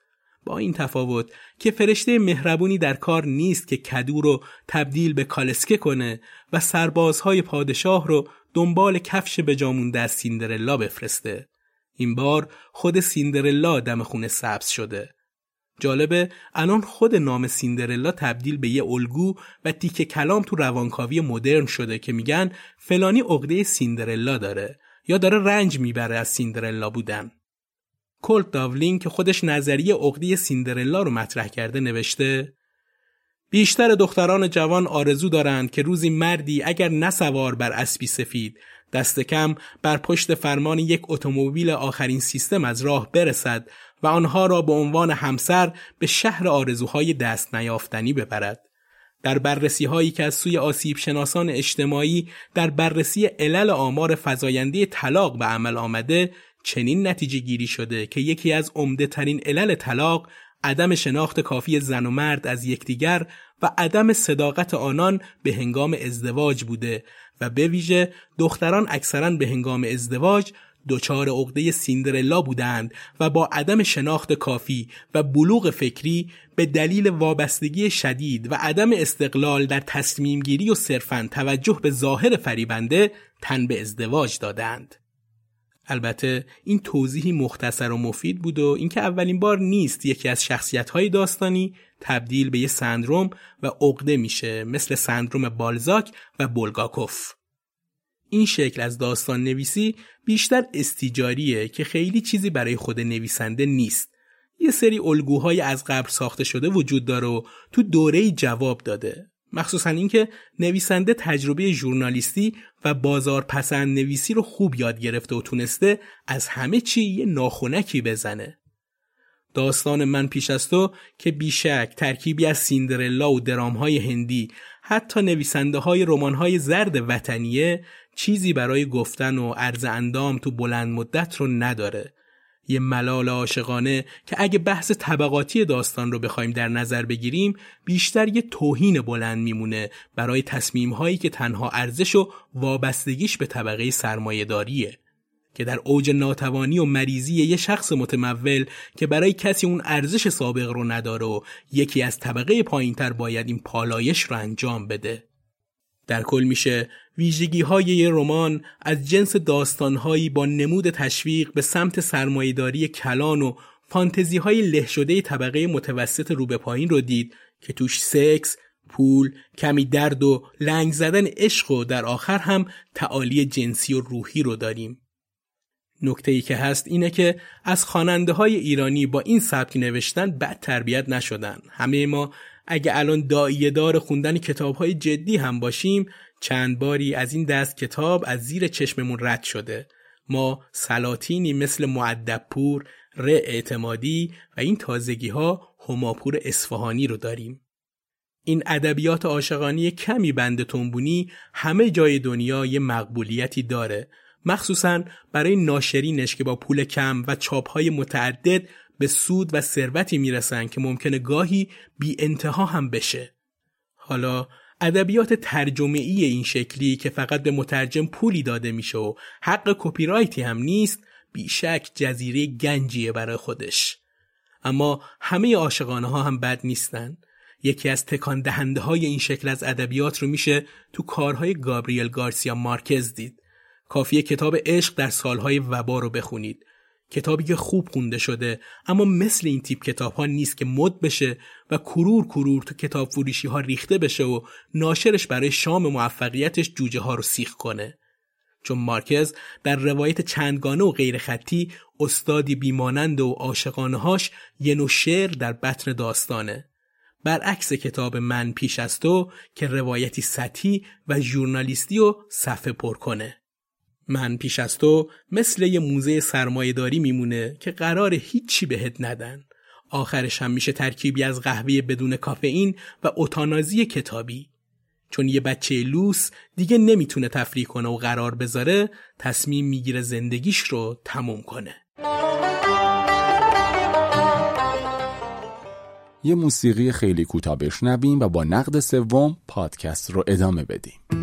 با این تفاوت که فرشته مهربونی در کار نیست که کدو رو تبدیل به کالسکه کنه و سربازهای پادشاه رو دنبال کفش به جامونده از سیندرلا بفرسته. این بار خود سیندرلا دم خونه سبز شده. جالبه الان خود نام سیندرلا تبدیل به یه الگو و تکیه کلام تو روانکاوی مدرن شده که میگن فلانی عقده سیندرلا داره یا داره رنج می‌بره از سیندرلا بودن. کولت داولین که خودش نظریه عقدی سیندرلا رو مطرح کرده نوشته بیشتر دختران جوان آرزو دارند که روزی مردی اگر نسوار بر اسبی سفید دست کم بر پشت فرمان یک اتومبیل آخرین سیستم از راه برسد و آنها را به عنوان همسر به شهر آرزوهای دست نیافتنی ببرد. در بررسی هایی که از سوی آسیب شناسان اجتماعی در بررسی علل آمار فزاینده طلاق به عمل آمده چنین نتیجه گیری شده که یکی از عمده ترین علل طلاق عدم شناخت کافی زن و مرد از یکدیگر و عدم صداقت آنان به هنگام ازدواج بوده و به ویژه دختران اکثرا به هنگام ازدواج دچار عقده سیندرلا بودند و با عدم شناخت کافی و بلوغ فکری به دلیل وابستگی شدید و عدم استقلال در تصمیم گیری و صرفا توجه به ظاهر فریبنده تن به ازدواج دادند. البته این توضیحی مختصر و مفید بود و اینکه اولین بار نیست یکی از شخصیت داستانی تبدیل به یه سندروم و عقده میشه مثل سندروم بالزاک و بولگاکوف. این شکل از داستان نویسی بیشتر استیجاریه که خیلی چیزی برای خود نویسنده نیست. یه سری الگوهای از قبل ساخته شده وجود داره و تو دوره جواب داده. مخصوصا اینکه نویسنده تجربه ژورنالیستی و بازار پسند نویسی رو خوب یاد گرفته و تونسته از همه چی یه ناخونکی بزنه. داستان من پیش از تو که بیشک ترکیبی از سیندرلا و درام های هندی حتی نویسنده های رمان های زرد وطنیه چیزی برای گفتن و عرض اندام تو بلند مدت رو نداره یه ملال عاشقانه که اگه بحث طبقاتی داستان رو بخوایم در نظر بگیریم بیشتر یه توهین بلند میمونه برای تصمیم هایی که تنها ارزش و وابستگیش به طبقه سرمایهداریه که در اوج ناتوانی و مریضی یه شخص متمول که برای کسی اون ارزش سابق رو نداره و یکی از طبقه پایینتر باید این پالایش رو انجام بده. در کل میشه ویژگی های یه رمان از جنس داستانهایی با نمود تشویق به سمت سرمایهداری کلان و فانتزی های له شده طبقه متوسط رو به پایین رو دید که توش سکس، پول، کمی درد و لنگ زدن عشق و در آخر هم تعالی جنسی و روحی رو داریم. نکته ای که هست اینه که از خواننده های ایرانی با این سبک نوشتن بد تربیت نشدن. همه ما اگه الان دایه دار خوندن کتاب های جدی هم باشیم چند باری از این دست کتاب از زیر چشممون رد شده. ما سلاطینی مثل معدبپور، ر اعتمادی و این تازگی ها هماپور اصفهانی رو داریم. این ادبیات عاشقانی کمی بند تنبونی همه جای دنیا یه مقبولیتی داره مخصوصا برای ناشرینش که با پول کم و چاپهای متعدد به سود و ثروتی می‌رسن که ممکنه گاهی بی انتها هم بشه. حالا ادبیات ترجمه ای این شکلی که فقط به مترجم پولی داده میشه و حق کپی رایتی هم نیست بیشک جزیره گنجیه برای خودش. اما همه عاشقانه ها هم بد نیستن. یکی از تکان دهنده های این شکل از ادبیات رو میشه تو کارهای گابریل گارسیا مارکز دید. کافیه کتاب عشق در سالهای وبا رو بخونید. کتابی که خوب خونده شده اما مثل این تیپ کتاب ها نیست که مد بشه و کرور کرور تو کتاب فروشی ها ریخته بشه و ناشرش برای شام موفقیتش جوجه ها رو سیخ کنه. چون مارکز در روایت چندگانه و غیر خطی استادی بیمانند و عاشقانه هاش یه نوع شعر در بطن داستانه. برعکس کتاب من پیش از تو که روایتی سطحی و ژورنالیستی و صفحه پر کنه. من پیش از تو مثل یه موزه سرمایهداری میمونه که قرار هیچی بهت ندن. آخرش هم میشه ترکیبی از قهوه بدون کافئین و اوتانازی کتابی. چون یه بچه لوس دیگه نمی‌تونه تفریح کنه و قرار بذاره تصمیم می‌گیره زندگیش رو تموم کنه. یه موسیقی خیلی کوتاه بشنویم و با نقد سوم پادکست رو ادامه بدیم.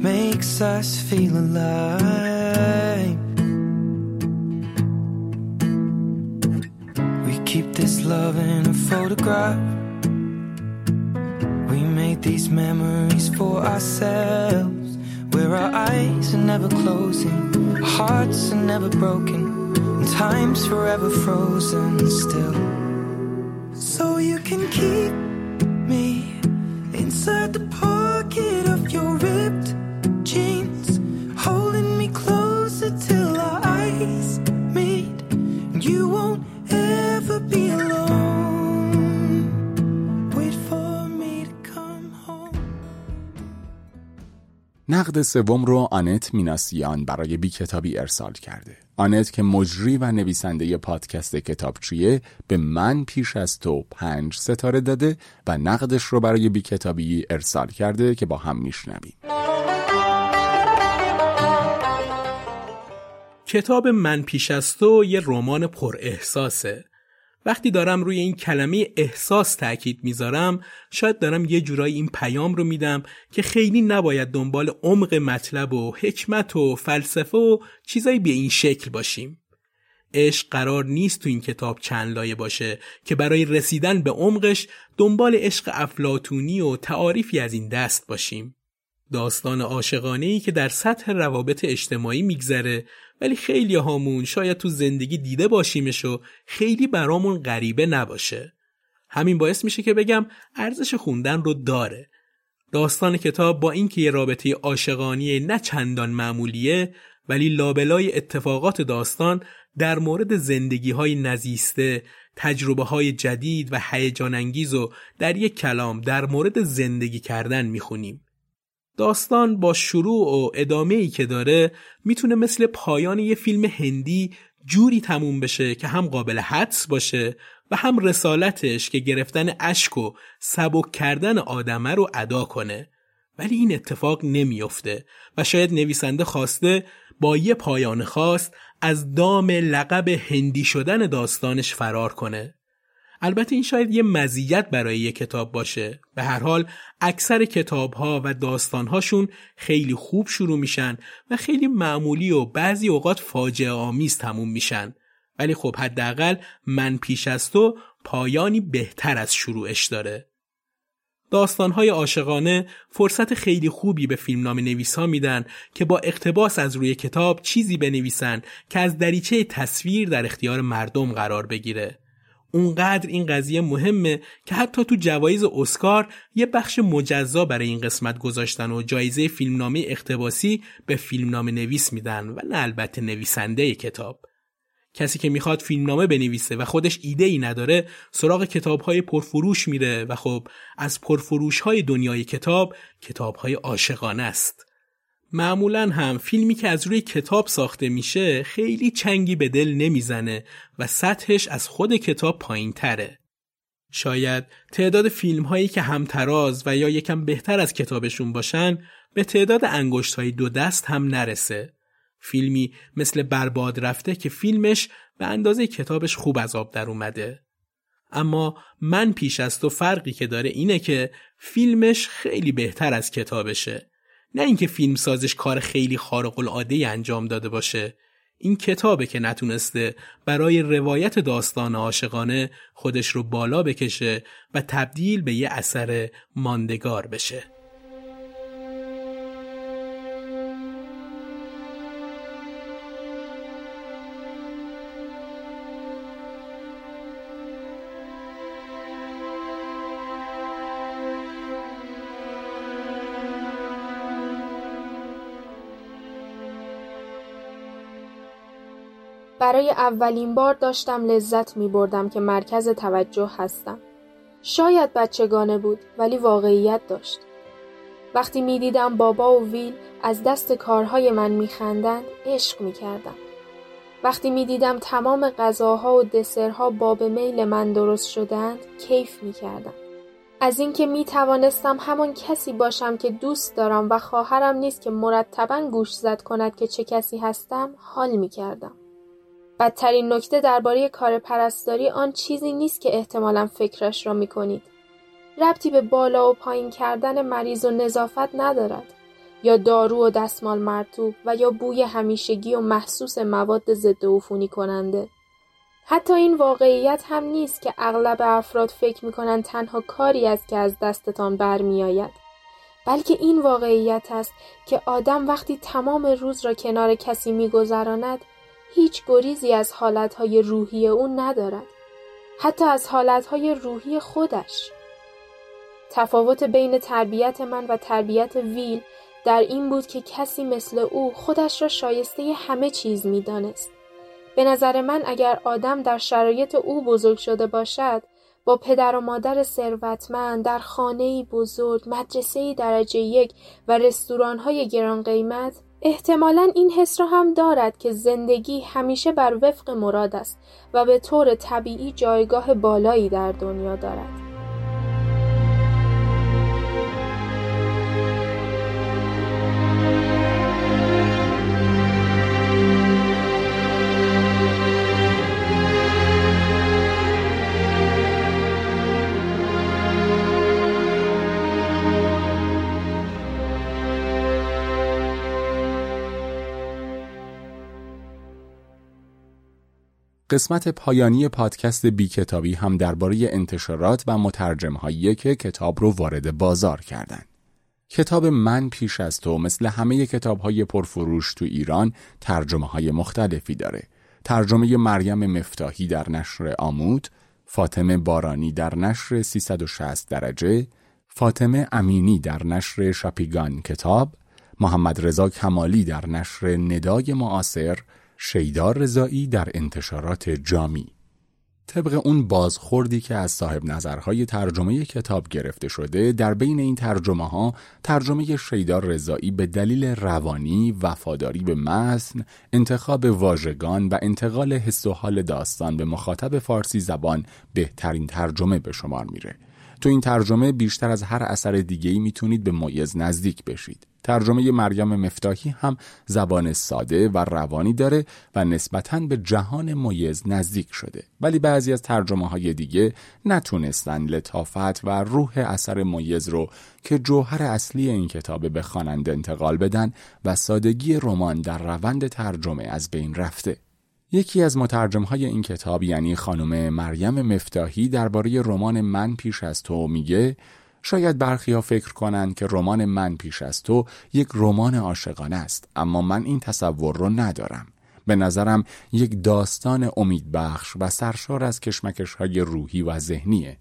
makes us feel alive. We keep this love in a photograph. We made these memories for ourselves. Where our eyes are never closing, our hearts are never broken, and time's forever frozen still. so you can keep me inside the pocket of your ripped نقد سوم رو آنت میناسیان برای بی کتابی ارسال کرده. آنت که مجری و نویسنده پادکست کتابچیه به من پیش از تو پنج ستاره داده و نقدش رو برای بی کتابی ارسال کرده که با هم میشنویم. کتاب من پیش از تو یه رمان پر احساسه وقتی دارم روی این کلمه احساس تاکید می‌ذارم شاید دارم یه جورایی این پیام رو میدم که خیلی نباید دنبال عمق مطلب و حکمت و فلسفه و چیزایی به این شکل باشیم. عشق قرار نیست تو این کتاب چند لایه باشه که برای رسیدن به عمقش دنبال عشق افلاتونی و تعاریفی از این دست باشیم. داستان عاشقانه ای که در سطح روابط اجتماعی میگذره ولی خیلی هامون شاید تو زندگی دیده باشیمش و خیلی برامون غریبه نباشه. همین باعث میشه که بگم ارزش خوندن رو داره. داستان کتاب با اینکه یه رابطه عاشقانه نه چندان معمولیه ولی لابلای اتفاقات داستان در مورد زندگی های نزیسته، تجربه های جدید و هیجان انگیز و در یک کلام در مورد زندگی کردن می‌خونیم. داستان با شروع و ادامه ای که داره می‌تونه مثل پایان یه فیلم هندی جوری تموم بشه که هم قابل حدس باشه و هم رسالتش که گرفتن اشک و سبک کردن آدمه رو ادا کنه. ولی این اتفاق نمیافته و شاید نویسنده خواسته با یه پایان خاص از دام لقب هندی شدن داستانش فرار کنه. البته این شاید یه مزیت برای یه کتاب باشه. به هر حال اکثر کتاب ها و داستان هاشون خیلی خوب شروع میشن و خیلی معمولی و بعضی اوقات فاجعه آمیز تموم میشن. ولی خب حداقل من پیش از تو پایانی بهتر از شروعش داره. داستانهای عاشقانه فرصت خیلی خوبی به فیلمنامه نویس ها میدن که با اقتباس از روی کتاب چیزی بنویسن که از دریچه تصویر در اختیار مردم قرار بگیره. اونقدر این قضیه مهمه که حتی تو جوایز اسکار یه بخش مجزا برای این قسمت گذاشتن و جایزه فیلمنامه اقتباسی به فیلمنامه نویس میدن و نه البته نویسنده کتاب. کسی که می‌خواد فیلمنامه بنویسه و خودش ایده ای نداره سراغ کتاب های پرفروش میره و خب از پرفروش های دنیای کتاب کتاب های عاشقانه است. معمولا هم فیلمی که از روی کتاب ساخته میشه خیلی چنگی به دل نمی‌زنه و سطحش از خود کتاب پایین تره. شاید تعداد فیلم هایی که همتراز و یا یکم بهتر از کتابشون باشن به تعداد انگشت های دو دست هم نرسه. فیلمی مثل برباد رفته که فیلمش به اندازه کتابش خوب از آب در اومده. اما من پیش از تو فرقی که داره اینه که فیلمش خیلی بهتر از کتابشه نه اینکه فیلم سازش کار خیلی خارق العاده انجام داده باشه. این کتابه که نتونسته برای روایت داستان عاشقانه خودش رو بالا بکشه و تبدیل به یه اثر ماندگار بشه. برای اولین بار داشتم لذت می بردم که مرکز توجه هستم. شاید بچگانه بود ولی واقعیت داشت. وقتی می دیدم بابا و ویل از دست کارهای من می خندند عشق می کردم. وقتی می دیدم تمام غذاها و دسرها باب میل من درست شدند کیف می کردم. از اینکه می توانستم همان کسی باشم که دوست دارم و خواهرم نیست که مرتبا گوش زد کند که چه کسی هستم حال می کردم. بدترین نکته درباره کار پرستاری آن چیزی نیست که احتمالا فکرش را می کنید. ربطی به بالا و پایین کردن مریض و نظافت ندارد. یا دارو و دستمال مرتوب و یا بوی همیشگی و محسوس مواد ضد عفونی کننده. حتی این واقعیت هم نیست که اغلب افراد فکر می کنند تنها کاری است که از دستتان برمیآید. بلکه این واقعیت است که آدم وقتی تمام روز را کنار کسی میگذراند هیچ گریزی از حالتهای روحی او ندارد. حتی از حالتهای روحی خودش. تفاوت بین تربیت من و تربیت ویل در این بود که کسی مثل او خودش را شایسته همه چیز می دانست. به نظر من اگر آدم در شرایط او بزرگ شده باشد با پدر و مادر ثروتمند در خانه بزرگ، مدرسه درجه یک و رستوران های گران قیمت احتمالا این حس را هم دارد که زندگی همیشه بر وفق مراد است و به طور طبیعی جایگاه بالایی در دنیا دارد. قسمت پایانی پادکست بی کتابی هم درباره انتشارات و مترجم که کتاب رو وارد بازار کردن. کتاب من پیش از تو مثل همه کتاب های پرفروش تو ایران ترجمه های مختلفی داره. ترجمه مریم مفتاحی در نشر آمود، فاطمه بارانی در نشر 360 درجه، فاطمه امینی در نشر شپیگان کتاب، محمد رضا کمالی در نشر ندای معاصر شیدار رضایی در انتشارات جامی. طبق اون بازخوردی که از صاحب نظرهای ترجمه کتاب گرفته شده در بین این ترجمه ها ترجمه شیدار رضایی به دلیل روانی وفاداری به متن انتخاب واژگان و انتقال حس و حال داستان به مخاطب فارسی زبان بهترین ترجمه به شمار میره. تو این ترجمه بیشتر از هر اثر دیگه‌ای می‌تونید به مایز نزدیک بشید. ترجمه مریم مفتاحی هم زبان ساده و روانی داره و نسبتاً به جهان مایز نزدیک شده. ولی بعضی از ترجمه های دیگه نتونستن لطافت و روح اثر مایز رو که جوهر اصلی این کتاب به خواننده انتقال بدن و سادگی رمان در روند ترجمه از بین رفته. یکی از مترجم های این کتاب یعنی خانم مریم مفتاحی درباره رمان من پیش از تو میگه شاید برخیا فکر کنند که رمان من پیش از تو یک رمان عاشقانه است اما من این تصور رو ندارم. به نظرم یک داستان امیدبخش و سرشار از کشمکش های روحی و ذهنیه.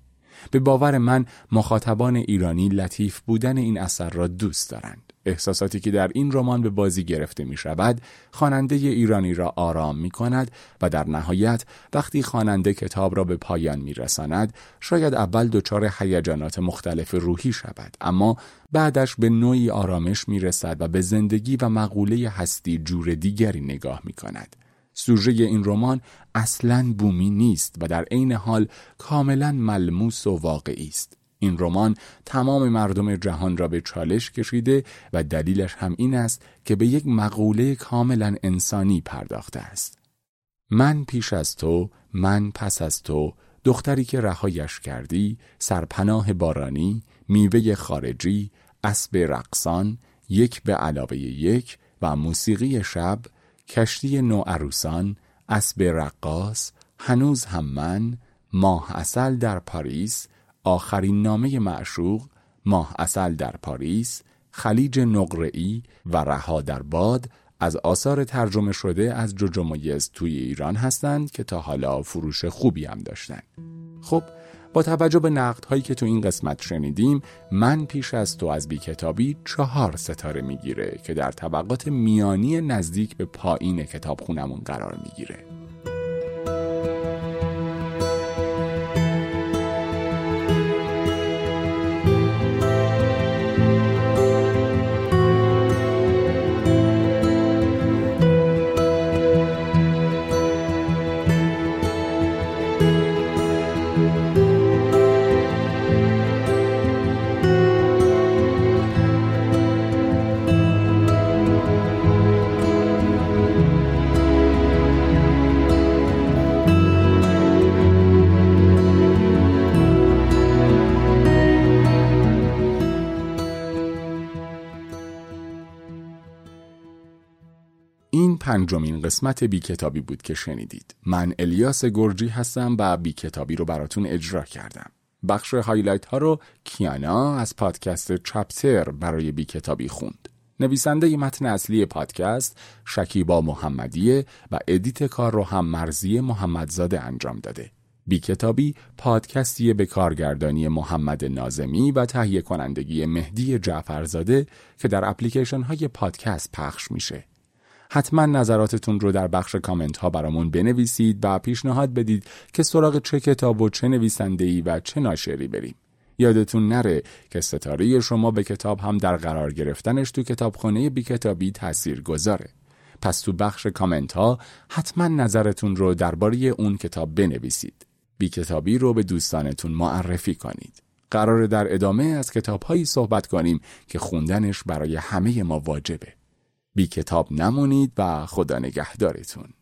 به باور من مخاطبان ایرانی لطیف بودن این اثر را دوست دارند. احساساتی که در این رمان به بازی گرفته می شود خواننده ایرانی را آرام می کند و در نهایت وقتی خواننده کتاب را به پایان می رساند شاید اول دچار هیجانات مختلف روحی شود اما بعدش به نوعی آرامش می رسد و به زندگی و مقوله هستی جور دیگری نگاه می کند سوژه این رمان اصلا بومی نیست و در عین حال کاملا ملموس و واقعی است. این رمان تمام مردم جهان را به چالش کشیده و دلیلش هم این است که به یک مقوله کاملا انسانی پرداخته است. من پیش از تو، من پس از تو، دختری که رهایش کردی، سرپناه بارانی، میوه خارجی، اسب رقصان، یک به علاوه یک و موسیقی شب، کشتی نوعروسان، اسب رقاص، هنوز هم من، ماه اصل در پاریس، آخرین نامه معشوق ماه اصل در پاریس خلیج نقره‌ای و رها در باد از آثار ترجمه شده از جوجو توی ایران هستند که تا حالا فروش خوبی هم داشتن. خب با توجه به نقد هایی که تو این قسمت شنیدیم من پیش از تو از بی کتابی چهار ستاره می‌گیره که در طبقات میانی نزدیک به پایین کتاب خونمون قرار می‌گیره. پنجمین قسمت بی کتابی بود که شنیدید. من الیاس گرجی هستم و بی کتابی رو براتون اجرا کردم. بخش highlight ها رو کیانا از پادکست چپتر برای بی کتابی خوند. نویسنده متن اصلی پادکست شکیبا محمدیه و edit کار رو هم مرضیه محمدزاده انجام داده. بی کتابی پادکستی به کارگردانی محمد نازمی و تهیه کنندگی مهدی جعفرزاده که در اپلیکیشن های پادکست پخش میشه. حتما نظراتتون رو در بخش کامنت ها برامون بنویسید و پیشنهاد بدید که سراغ چه کتاب و چه نویسنده و چه ناشری بریم. یادتون نره که ستاره شما به کتاب هم در قرار گرفتنش تو کتابخانه بی کتابی تأثیر گذاره. پس تو بخش کامنت ها حتما نظرتون رو درباره اون کتاب بنویسید. بی کتابی رو به دوستانتون معرفی کنید. قرار در ادامه از کتابهایی صحبت کنیم که خوندنش برای همه ما واجبه. بی کتاب نمونید و خدا نگهدارتون.